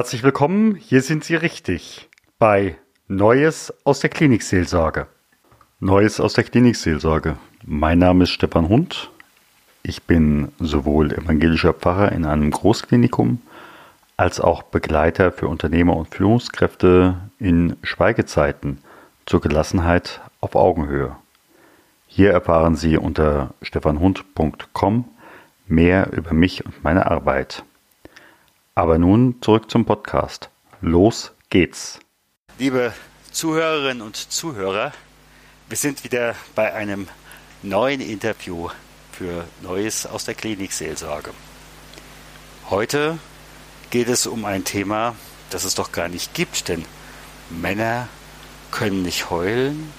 Herzlich willkommen, hier sind Sie richtig bei Neues aus der Klinikseelsorge. Neues aus der Klinikseelsorge. Mein Name ist Stefan Hund. Ich bin sowohl evangelischer Pfarrer in einem Großklinikum als auch Begleiter für Unternehmer und Führungskräfte in Schweigezeiten zur Gelassenheit auf Augenhöhe. Hier erfahren Sie unter stefanhund.com mehr über mich und meine Arbeit. Aber nun zurück zum Podcast. Los geht's. Liebe Zuhörerinnen und Zuhörer, wir sind wieder bei einem neuen Interview für Neues aus der Klinikseelsorge. Heute geht es um ein Thema, das es doch gar nicht gibt, denn Männer können nicht heulen,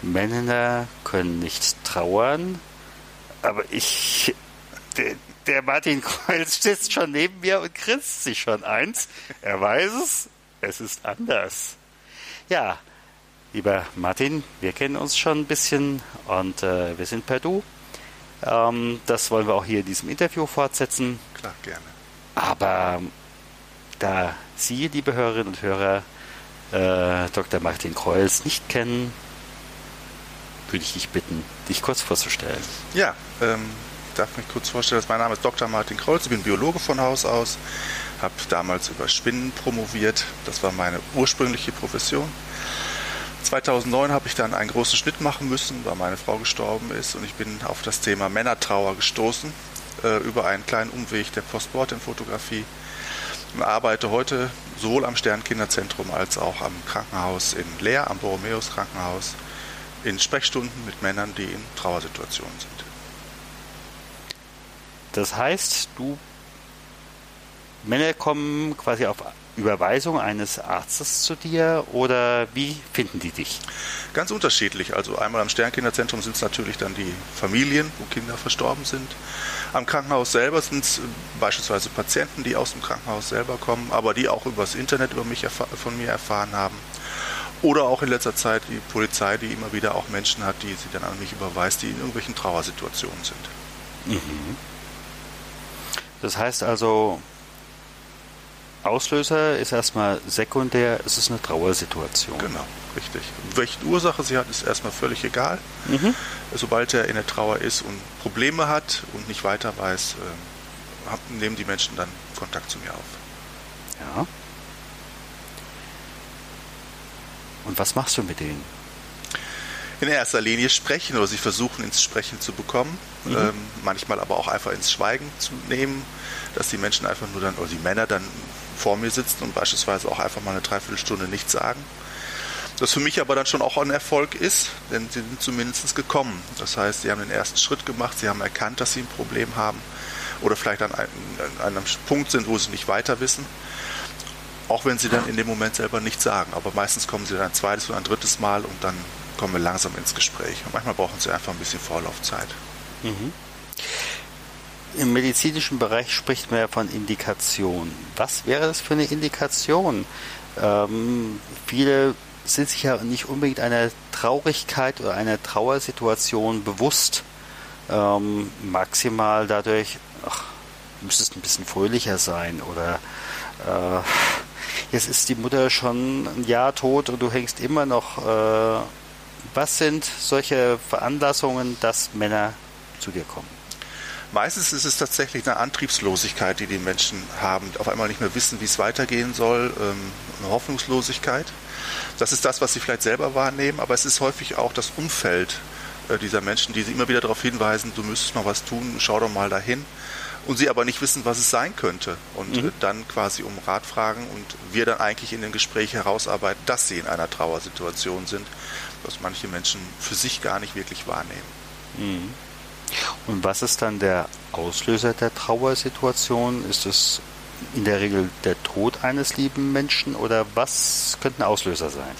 Männer können nicht trauern, aber ich, der, Martin Kreuz sitzt schon neben mir und grinst sich schon eins. Er weiß es, es ist anders. Ja, lieber Martin, wir kennen uns schon ein bisschen und äh, wir sind per Du. Ähm, das wollen wir auch hier in diesem Interview fortsetzen. Klar, gerne. Aber da Sie, liebe Hörerinnen und Hörer, äh, Dr. Martin Kreuz nicht kennen, würde ich dich bitten, dich kurz vorzustellen. Ja, ähm, darf mich kurz vorstellen, mein Name ist Dr. Martin Kreuz, ich bin Biologe von Haus aus, habe damals über Spinnen promoviert, das war meine ursprüngliche Profession. 2009 habe ich dann einen großen Schnitt machen müssen, weil meine Frau gestorben ist und ich bin auf das Thema Männertrauer gestoßen äh, über einen kleinen Umweg der Postmortem-Fotografie und arbeite heute sowohl am Sternkinderzentrum als auch am Krankenhaus in Leer, am Borromäus Krankenhaus, in Sprechstunden mit Männern, die in Trauersituationen sind. Das heißt, du Männer kommen quasi auf Überweisung eines Arztes zu dir oder wie finden die dich? Ganz unterschiedlich. Also einmal am Sternkinderzentrum sind es natürlich dann die Familien, wo Kinder verstorben sind. Am Krankenhaus selber sind es beispielsweise Patienten, die aus dem Krankenhaus selber kommen, aber die auch übers Internet über mich von mir erfahren haben. Oder auch in letzter Zeit die Polizei, die immer wieder auch Menschen hat, die sie dann an mich überweist, die in irgendwelchen Trauersituationen sind. Mhm. Das heißt also, Auslöser ist erstmal sekundär, es ist eine Trauersituation. Genau, richtig. Welche Ursache sie hat, ist erstmal völlig egal. Mhm. Sobald er in der Trauer ist und Probleme hat und nicht weiter weiß, äh, nehmen die Menschen dann Kontakt zu mir auf. Ja. Und was machst du mit denen? In erster Linie sprechen oder sie versuchen ins Sprechen zu bekommen, mhm. ähm, manchmal aber auch einfach ins Schweigen zu nehmen, dass die Menschen einfach nur dann, oder die Männer dann vor mir sitzen und beispielsweise auch einfach mal eine Dreiviertelstunde nichts sagen. Das für mich aber dann schon auch ein Erfolg ist, denn sie sind zumindest gekommen. Das heißt, sie haben den ersten Schritt gemacht, sie haben erkannt, dass sie ein Problem haben oder vielleicht an einem, an einem Punkt sind, wo sie nicht weiter wissen. Auch wenn sie dann in dem Moment selber nichts sagen. Aber meistens kommen sie dann ein zweites oder ein drittes Mal und dann kommen wir langsam ins Gespräch. Und manchmal brauchen sie einfach ein bisschen Vorlaufzeit. Mhm. Im medizinischen Bereich spricht man ja von Indikation. Was wäre das für eine Indikation? Ähm, viele sind sich ja nicht unbedingt einer Traurigkeit oder einer Trauersituation bewusst. Ähm, maximal dadurch, ach, müsste es ein bisschen fröhlicher sein oder äh, jetzt ist die Mutter schon ein Jahr tot und du hängst immer noch äh, was sind solche Veranlassungen, dass Männer zu dir kommen? Meistens ist es tatsächlich eine Antriebslosigkeit, die die Menschen haben, auf einmal nicht mehr wissen, wie es weitergehen soll, ähm, eine Hoffnungslosigkeit. Das ist das, was sie vielleicht selber wahrnehmen, aber es ist häufig auch das Umfeld äh, dieser Menschen, die sie immer wieder darauf hinweisen, du müsstest mal was tun, schau doch mal dahin. Und sie aber nicht wissen, was es sein könnte. Und mhm. dann quasi um Rat fragen und wir dann eigentlich in dem Gespräch herausarbeiten, dass sie in einer Trauersituation sind was manche Menschen für sich gar nicht wirklich wahrnehmen. Mhm. Und was ist dann der Auslöser der Trauersituation? Ist es in der Regel der Tod eines lieben Menschen oder was könnte ein Auslöser sein?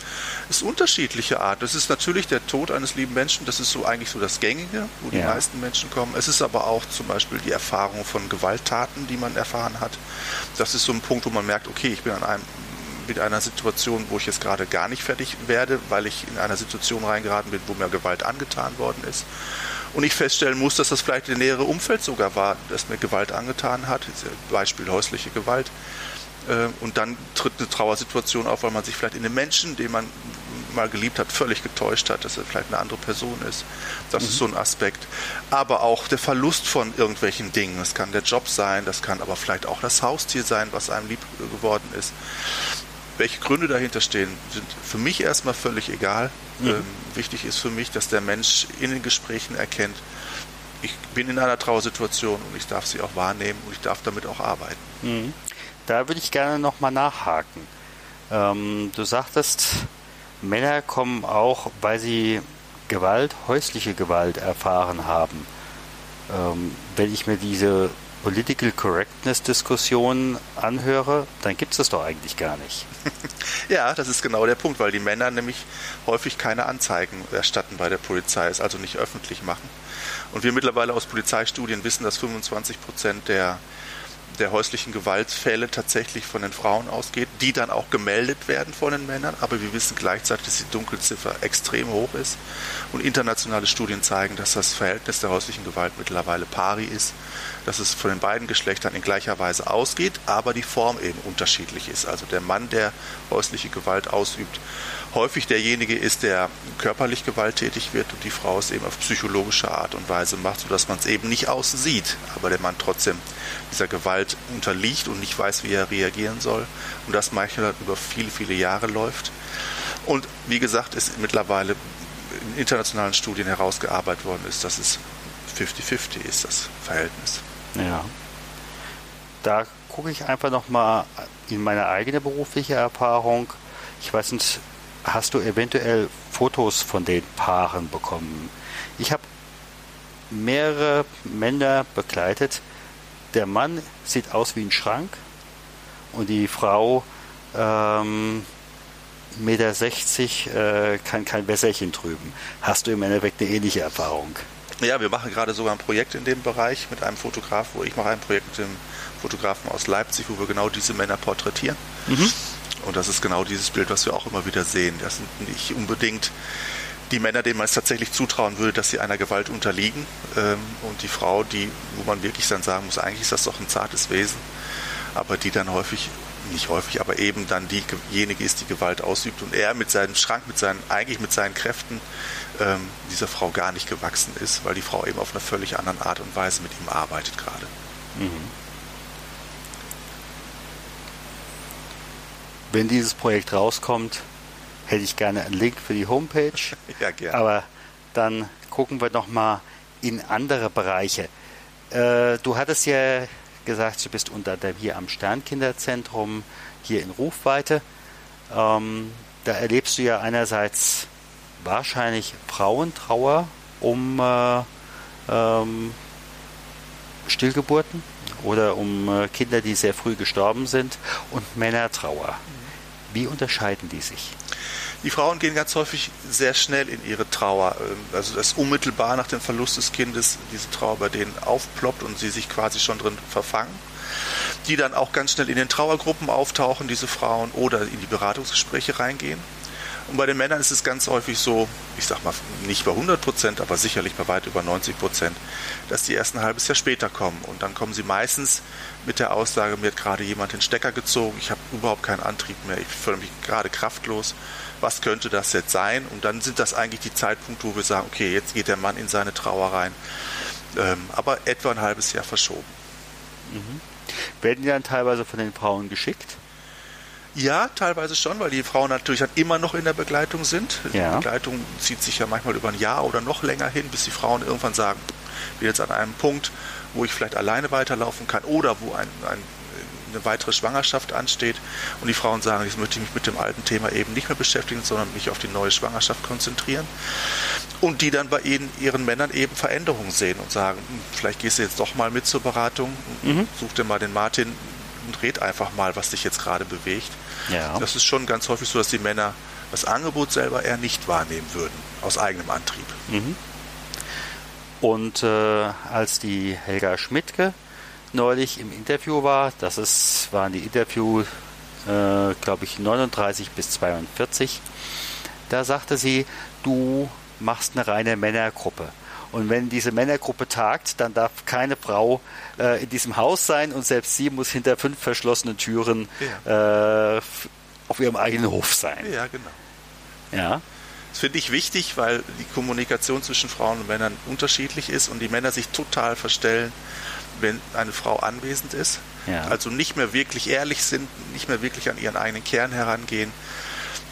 Es ist unterschiedliche Art. Es ist natürlich der Tod eines lieben Menschen, das ist so eigentlich so das Gängige, wo die ja. meisten Menschen kommen. Es ist aber auch zum Beispiel die Erfahrung von Gewalttaten, die man erfahren hat. Das ist so ein Punkt, wo man merkt, okay, ich bin an einem mit einer Situation, wo ich jetzt gerade gar nicht fertig werde, weil ich in einer Situation reingeraten bin, wo mir Gewalt angetan worden ist. Und ich feststellen muss, dass das vielleicht das nähere Umfeld sogar war, das mir Gewalt angetan hat. Beispiel häusliche Gewalt. Äh, und dann tritt eine Trauersituation auf, weil man sich vielleicht in den Menschen, den man mal geliebt hat, völlig getäuscht hat, dass er vielleicht eine andere Person ist. Das mhm. ist so ein Aspekt. Aber auch der Verlust von irgendwelchen Dingen. Das kann der Job sein, das kann aber vielleicht auch das Haustier sein, was einem lieb geworden ist. Welche Gründe dahinter stehen, sind für mich erstmal völlig egal. Mhm. Ähm, wichtig ist für mich, dass der Mensch in den Gesprächen erkennt, ich bin in einer Trauersituation und ich darf sie auch wahrnehmen und ich darf damit auch arbeiten. Mhm. Da würde ich gerne nochmal nachhaken. Ähm, du sagtest, Männer kommen auch, weil sie Gewalt, häusliche Gewalt erfahren haben. Ähm, wenn ich mir diese Political Correctness Diskussion anhöre, dann gibt es das doch eigentlich gar nicht. ja, das ist genau der Punkt, weil die Männer nämlich häufig keine Anzeigen erstatten bei der Polizei, es also nicht öffentlich machen. Und wir mittlerweile aus Polizeistudien wissen, dass 25 Prozent der der häuslichen Gewaltfälle tatsächlich von den Frauen ausgeht, die dann auch gemeldet werden von den Männern. Aber wir wissen gleichzeitig, dass die Dunkelziffer extrem hoch ist. Und internationale Studien zeigen, dass das Verhältnis der häuslichen Gewalt mittlerweile pari ist, dass es von den beiden Geschlechtern in gleicher Weise ausgeht, aber die Form eben unterschiedlich ist. Also der Mann, der häusliche Gewalt ausübt, häufig derjenige ist, der körperlich gewalttätig wird und die Frau es eben auf psychologische Art und Weise macht, sodass man es eben nicht außen sieht, aber der Mann trotzdem dieser Gewalt unterliegt und nicht weiß, wie er reagieren soll und das manchmal über viele, viele Jahre läuft. Und wie gesagt, ist mittlerweile in internationalen Studien herausgearbeitet worden ist, dass es 50-50 ist, das Verhältnis. Ja. Da gucke ich einfach nochmal in meine eigene berufliche Erfahrung. Ich weiß nicht, hast du eventuell Fotos von den Paaren bekommen? Ich habe mehrere Männer begleitet. Der Mann sieht aus wie ein Schrank und die Frau ähm, Meter 60 äh, kann kein Wässerchen trüben. Hast du im Endeffekt eine ähnliche Erfahrung? Ja, wir machen gerade sogar ein Projekt in dem Bereich mit einem Fotograf, wo ich mache ein Projekt mit dem Fotografen aus Leipzig, wo wir genau diese Männer porträtieren. Mhm. Und das ist genau dieses Bild, was wir auch immer wieder sehen. Das sind nicht unbedingt die Männer, denen man es tatsächlich zutrauen würde, dass sie einer Gewalt unterliegen. Ähm, und die Frau, die, wo man wirklich dann sagen muss, eigentlich ist das doch ein zartes Wesen, aber die dann häufig, nicht häufig, aber eben dann diejenige ist, die Gewalt ausübt und er mit seinem Schrank, mit seinen, eigentlich mit seinen Kräften ähm, dieser Frau gar nicht gewachsen ist, weil die Frau eben auf einer völlig anderen Art und Weise mit ihm arbeitet gerade. Mhm. Wenn dieses Projekt rauskommt, hätte ich gerne einen Link für die Homepage. ja, gerne. Aber dann gucken wir noch mal in andere Bereiche. Äh, du hattest ja gesagt, du bist unter der hier am Sternkinderzentrum hier in Rufweite. Ähm, da erlebst du ja einerseits wahrscheinlich Frauentrauer um äh, ähm, Stillgeburten oder um äh, Kinder, die sehr früh gestorben sind und Männertrauer. Wie unterscheiden die sich? Die Frauen gehen ganz häufig sehr schnell in ihre Trauer. Ähm, also dass unmittelbar nach dem Verlust des Kindes diese Trauer bei denen aufploppt und sie sich quasi schon drin verfangen. Die dann auch ganz schnell in den Trauergruppen auftauchen, diese Frauen, oder in die Beratungsgespräche reingehen. Und bei den Männern ist es ganz häufig so, ich sag mal nicht bei 100 Prozent, aber sicherlich bei weit über 90 Prozent, dass die erst ein halbes Jahr später kommen. Und dann kommen sie meistens mit der Aussage, mir hat gerade jemand den Stecker gezogen, ich habe überhaupt keinen Antrieb mehr, ich fühle mich gerade kraftlos. Was könnte das jetzt sein? Und dann sind das eigentlich die Zeitpunkte, wo wir sagen, okay, jetzt geht der Mann in seine Trauer rein. Ähm, aber etwa ein halbes Jahr verschoben. Mhm. Werden die dann teilweise von den Frauen geschickt? Ja, teilweise schon, weil die Frauen natürlich dann immer noch in der Begleitung sind. Ja. Die Begleitung zieht sich ja manchmal über ein Jahr oder noch länger hin, bis die Frauen irgendwann sagen, ich bin jetzt an einem Punkt, wo ich vielleicht alleine weiterlaufen kann oder wo ein, ein, eine weitere Schwangerschaft ansteht und die Frauen sagen, ich möchte mich mit dem alten Thema eben nicht mehr beschäftigen, sondern mich auf die neue Schwangerschaft konzentrieren. Und die dann bei ihnen, ihren Männern eben Veränderungen sehen und sagen, hm, vielleicht gehst du jetzt doch mal mit zur Beratung, mhm. such dir mal den Martin und red einfach mal, was dich jetzt gerade bewegt. Ja. Das ist schon ganz häufig so, dass die Männer das Angebot selber eher nicht wahrnehmen würden, aus eigenem Antrieb. Mhm. Und äh, als die Helga Schmidtke neulich im Interview war, das ist, waren die Interview, äh, glaube ich, 39 bis 42, da sagte sie, du machst eine reine Männergruppe. Und wenn diese Männergruppe tagt, dann darf keine Frau äh, in diesem Haus sein und selbst sie muss hinter fünf verschlossenen Türen ja. äh, auf ihrem eigenen Hof sein. Ja, genau. Ja. Das finde ich wichtig, weil die Kommunikation zwischen Frauen und Männern unterschiedlich ist und die Männer sich total verstellen, wenn eine Frau anwesend ist. Ja. Also nicht mehr wirklich ehrlich sind, nicht mehr wirklich an ihren eigenen Kern herangehen,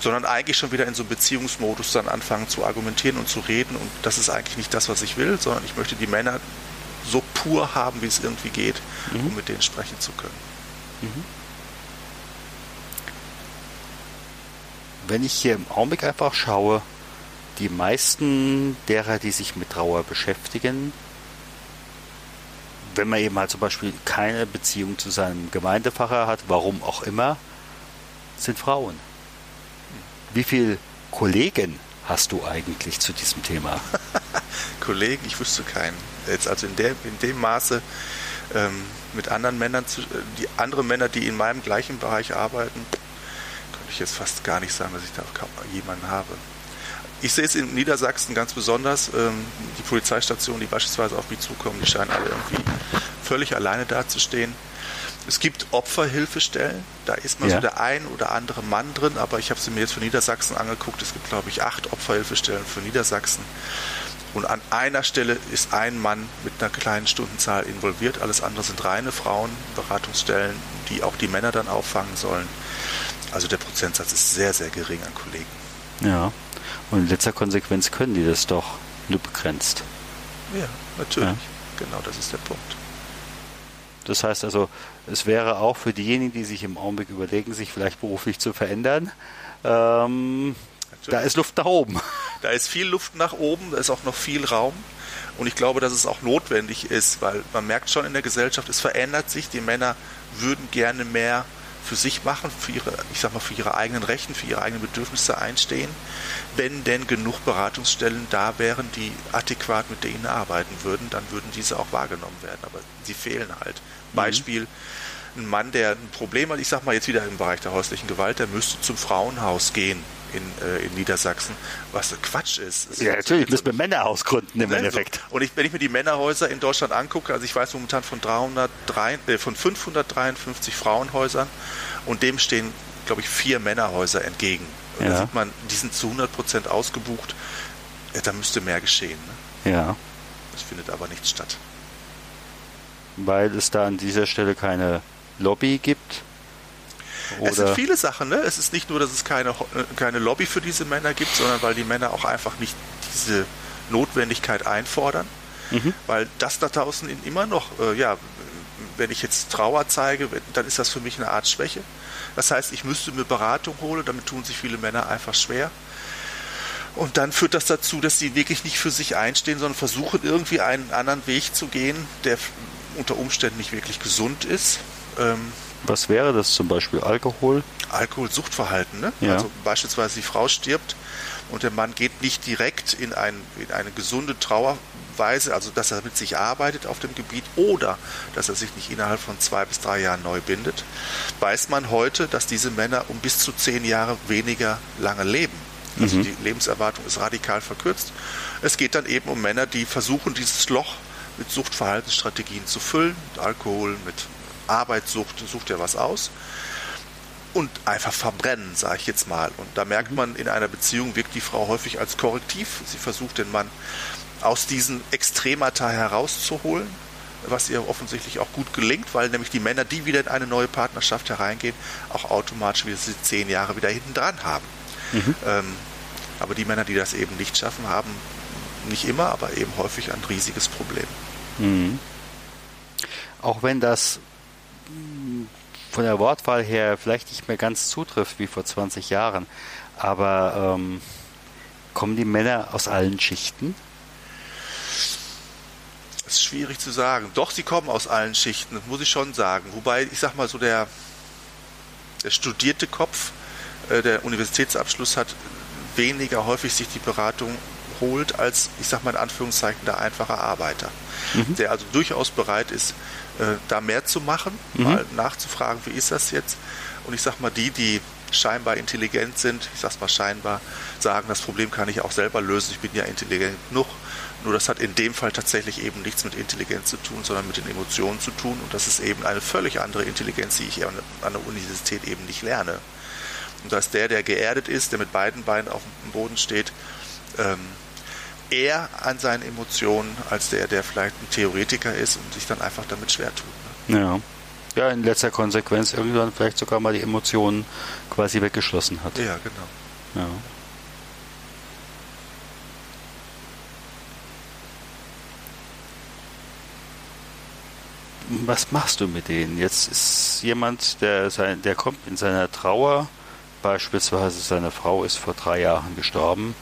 sondern eigentlich schon wieder in so einem Beziehungsmodus dann anfangen zu argumentieren und zu reden. Und das ist eigentlich nicht das, was ich will, sondern ich möchte die Männer so pur haben, wie es irgendwie geht, mhm. um mit denen sprechen zu können. Mhm. Wenn ich hier im Augenblick einfach schaue, die meisten derer, die sich mit Trauer beschäftigen, wenn man eben halt zum Beispiel keine Beziehung zu seinem Gemeindefacher hat, warum auch immer, sind Frauen. Wie viele Kollegen hast du eigentlich zu diesem Thema? Kollegen, ich wüsste keinen. Jetzt also in, der, in dem Maße ähm, mit anderen Männern, zu, äh, die andere Männer, die in meinem gleichen Bereich arbeiten, könnte ich jetzt fast gar nicht sagen, dass ich da jemanden habe. Ich sehe es in Niedersachsen ganz besonders. Ähm, die Polizeistationen, die beispielsweise auf mich zukommen, die scheinen alle irgendwie völlig alleine dazustehen. Es gibt Opferhilfestellen, da ist mal ja. so der ein oder andere Mann drin, aber ich habe sie mir jetzt für Niedersachsen angeguckt. Es gibt, glaube ich, acht Opferhilfestellen für Niedersachsen. Und an einer Stelle ist ein Mann mit einer kleinen Stundenzahl involviert. Alles andere sind reine Frauenberatungsstellen, die auch die Männer dann auffangen sollen. Also der Prozentsatz ist sehr, sehr gering an Kollegen. Ja. Und in letzter Konsequenz können die das doch nur begrenzt. Ja, natürlich. Ja. Genau, das ist der Punkt. Das heißt also, es wäre auch für diejenigen, die sich im Augenblick überlegen, sich vielleicht beruflich zu verändern, ähm, da ist Luft nach oben. Da ist viel Luft nach oben, da ist auch noch viel Raum. Und ich glaube, dass es auch notwendig ist, weil man merkt schon in der Gesellschaft, es verändert sich. Die Männer würden gerne mehr für sich machen, für ihre, ich sag mal, für ihre eigenen Rechten, für ihre eigenen Bedürfnisse einstehen, wenn denn genug Beratungsstellen da wären, die adäquat mit denen arbeiten würden, dann würden diese auch wahrgenommen werden. Aber sie fehlen halt. Mhm. Ein Mann, der ein Problem hat, ich sag mal jetzt wieder im Bereich der häuslichen Gewalt, der müsste zum Frauenhaus gehen in, äh, in Niedersachsen, was Quatsch ist. Das ja, natürlich, müssen wir Männerhaus gründen im Endeffekt. Und ich, wenn ich mir die Männerhäuser in Deutschland angucke, also ich weiß momentan von, 303, äh, von 553 Frauenhäusern und dem stehen, glaube ich, vier Männerhäuser entgegen. Und ja. da sieht man, die sind zu 100 Prozent ausgebucht. Ja, da müsste mehr geschehen. Ne? Ja. Das findet aber nicht statt. Weil es da an dieser Stelle keine Lobby gibt? Oder es sind viele Sachen. Ne? Es ist nicht nur, dass es keine, äh, keine Lobby für diese Männer gibt, sondern weil die Männer auch einfach nicht diese Notwendigkeit einfordern. Mhm. Weil das da draußen immer noch, äh, ja, wenn ich jetzt Trauer zeige, dann ist das für mich eine Art Schwäche. Das heißt, ich müsste mir Beratung holen, damit tun sich viele Männer einfach schwer. Und dann führt das dazu, dass sie wirklich nicht für sich einstehen, sondern versuchen irgendwie einen anderen Weg zu gehen, der unter Umständen nicht wirklich gesund ist. Ähm, Was wäre das zum Beispiel? Alkohol? Alkoholsuchtverhalten. Ne? Ja. Also beispielsweise die Frau stirbt und der Mann geht nicht direkt in, ein, in eine gesunde Trauerweise, also dass er mit sich arbeitet auf dem Gebiet oder dass er sich nicht innerhalb von zwei bis drei Jahren neu bindet, weiß man heute, dass diese Männer um bis zu zehn Jahre weniger lange leben. Also mhm. die Lebenserwartung ist radikal verkürzt. Es geht dann eben um Männer, die versuchen, dieses Loch mit Suchtverhaltensstrategien zu füllen, mit Alkohol, mit Arbeitssucht, sucht ja was aus. Und einfach verbrennen, sage ich jetzt mal. Und da merkt man, in einer Beziehung wirkt die Frau häufig als Korrektiv. Sie versucht den Mann aus diesen Extremata herauszuholen, was ihr offensichtlich auch gut gelingt, weil nämlich die Männer, die wieder in eine neue Partnerschaft hereingehen, auch automatisch wieder diese zehn Jahre wieder hinten dran haben. Mhm. Ähm, aber die Männer, die das eben nicht schaffen, haben nicht immer, aber eben häufig ein riesiges Problem. Mhm. Auch wenn das von der Wortwahl her vielleicht nicht mehr ganz zutrifft wie vor 20 Jahren, aber ähm, kommen die Männer aus allen Schichten? Das ist schwierig zu sagen. Doch, sie kommen aus allen Schichten, muss ich schon sagen. Wobei, ich sag mal so, der, der studierte Kopf, äh, der Universitätsabschluss hat, weniger häufig sich die Beratung holt als, ich sag mal in Anführungszeichen, der einfache Arbeiter. Mhm. Der also durchaus bereit ist, äh, da mehr zu machen, mhm. mal nachzufragen, wie ist das jetzt? Und ich sag mal, die, die scheinbar intelligent sind, ich sag's mal scheinbar, sagen, das Problem kann ich auch selber lösen, ich bin ja intelligent genug. Nur das hat in dem Fall tatsächlich eben nichts mit Intelligenz zu tun, sondern mit den Emotionen zu tun. Und das ist eben eine völlig andere Intelligenz, die ich an der Universität eben nicht lerne. Und dass der, der geerdet ist, der mit beiden Beinen auf dem Boden steht, ähm, eher an seinen Emotionen als der, der vielleicht ein Theoretiker ist und sich dann einfach damit schwer tut. Ne? Ja. Ja, in letzter Konsequenz irgendwann vielleicht sogar mal die Emotionen quasi weggeschlossen hat. Ja, genau. Ja. was machst du mit denen? Jetzt ist jemand, der, sein, der kommt in seiner Trauer, beispielsweise seine Frau ist vor drei Jahren gestorben.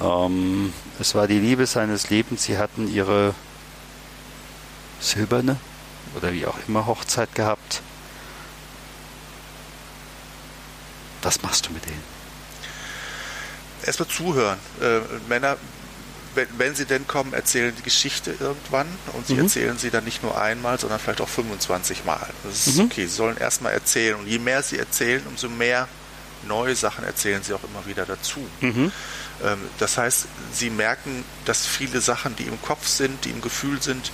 Ähm, es war die Liebe seines Lebens, sie hatten ihre silberne oder wie auch immer Hochzeit gehabt. Was machst du mit denen? Erstmal zuhören. Äh, Männer wenn, wenn, sie denn kommen, erzählen die Geschichte irgendwann und sie mhm. erzählen sie dann nicht nur einmal, sondern vielleicht auch 25 Mal. Das ist mhm. okay. Sie sollen erstmal erzählen und je mehr sie erzählen, umso mehr neue Sachen erzählen sie auch immer wieder dazu. Mhm. Ähm, das heißt, sie merken, dass viele Sachen, die im Kopf sind, die im Gefühl sind,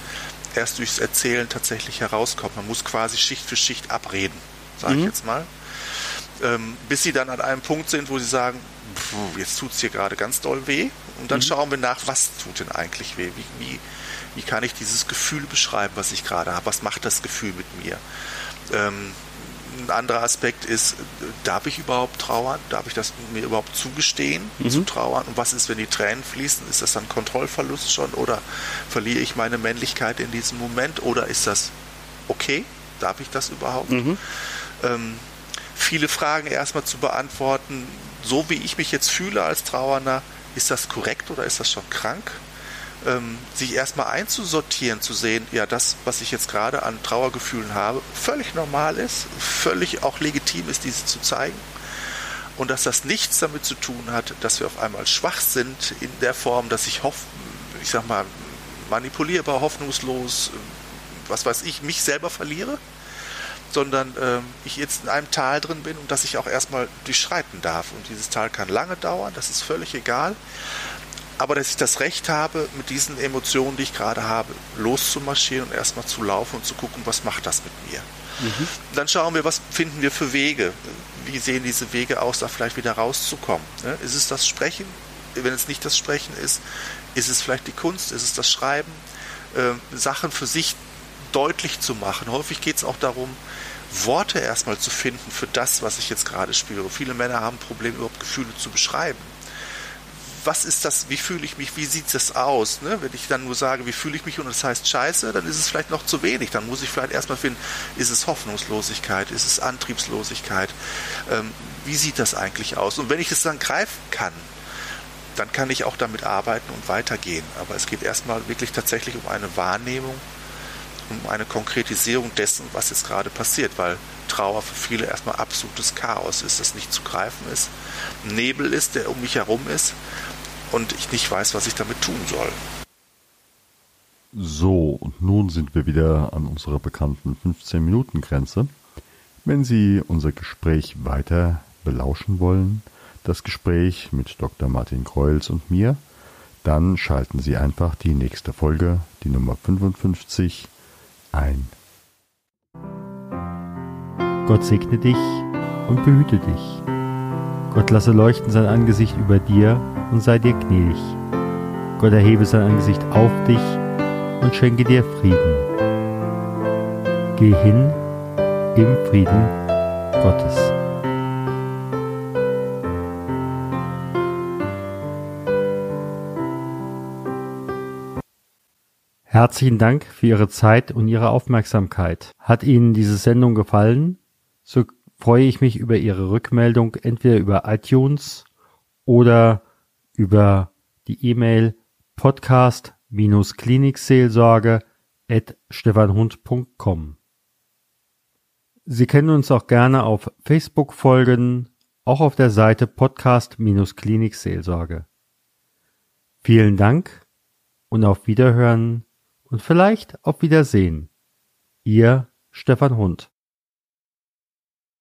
erst durchs Erzählen tatsächlich herauskommen. Man muss quasi Schicht für Schicht abreden, sage ich mhm. jetzt mal. Ähm, bis sie dann an einem Punkt sind, wo sie sagen, jetzt tut es hier gerade ganz doll weh. Und dann mhm. schauen wir nach, was tut denn eigentlich weh? Wie, wie, wie kann ich dieses Gefühl beschreiben, was ich gerade habe? Was macht das Gefühl mit mir? Ähm, ein anderer Aspekt ist, darf ich überhaupt trauern? Darf ich das mir überhaupt zugestehen, mhm. zu trauern? Und was ist, wenn die Tränen fließen? Ist das dann Kontrollverlust schon? Oder verliere ich meine Männlichkeit in diesem Moment? Oder ist das okay? Darf ich das überhaupt? Mhm. Ähm, viele Fragen erstmal zu beantworten, so wie ich mich jetzt fühle als Trauernder, ist das korrekt oder ist das schon krank? Ähm, sich erstmal einzusortieren, zu sehen, ja, das, was ich jetzt gerade an Trauergefühlen habe, völlig normal ist, völlig auch legitim ist, diese zu zeigen. Und dass das nichts damit zu tun hat, dass wir auf einmal schwach sind in der Form, dass ich hoffe, ich sag mal, manipulierbar, hoffnungslos, was weiß ich, mich selber verliere, sondern ähm, ich jetzt in einem Tal drin bin und dass ich auch erstmal durchschreiten darf. Und dieses Tal kann lange dauern, das ist völlig egal. Aber dass ich das Recht habe, mit diesen Emotionen, die ich gerade habe, loszumarschieren und erstmal zu laufen und zu gucken, was macht das mit mir. Mhm. Dann schauen wir, was finden wir für Wege. Wie sehen diese Wege aus, da vielleicht wieder rauszukommen. Ne? Ist es das Sprechen? Wenn es nicht das Sprechen ist, ist es vielleicht die Kunst, ist es das Schreiben? Äh, Sachen für sich deutlich zu machen. Häufig geht es auch darum, Worte erstmal zu finden für das, was ich jetzt gerade spüre. Viele Männer haben Probleme, überhaupt Gefühle zu beschreiben. Was ist das, wie fühle ich mich, wie sieht es aus? Ne? Wenn ich dann nur sage, wie fühle ich mich und das heißt scheiße, dann ist es vielleicht noch zu wenig. Dann muss ich vielleicht erstmal finden, ist es Hoffnungslosigkeit, ist es Antriebslosigkeit? Ähm, wie sieht das eigentlich aus? Und wenn ich es dann greifen kann, dann kann ich auch damit arbeiten und weitergehen. Aber es geht erstmal wirklich tatsächlich um eine Wahrnehmung um eine Konkretisierung dessen, was jetzt gerade passiert, weil Trauer für viele erstmal absolutes Chaos ist, das nicht zu greifen ist, Nebel ist, der um mich herum ist und ich nicht weiß, was ich damit tun soll. So, und nun sind wir wieder an unserer bekannten 15-Minuten-Grenze. Wenn Sie unser Gespräch weiter belauschen wollen, das Gespräch mit Dr. Martin Kreuls und mir, dann schalten Sie einfach die nächste Folge, die Nummer 55, ein. Gott segne dich und behüte dich. Gott lasse leuchten sein Angesicht über dir und sei dir gnädig. Gott erhebe sein Angesicht auf dich und schenke dir Frieden. Geh hin im Frieden Gottes. Herzlichen Dank für Ihre Zeit und Ihre Aufmerksamkeit. Hat Ihnen diese Sendung gefallen? So freue ich mich über Ihre Rückmeldung entweder über iTunes oder über die E-Mail podcast-klinikseelsorge at stefanhund.com. Sie können uns auch gerne auf Facebook folgen, auch auf der Seite Podcast-Klinikseelsorge. Vielen Dank und auf Wiederhören und vielleicht auf Wiedersehen. Ihr Stefan Hund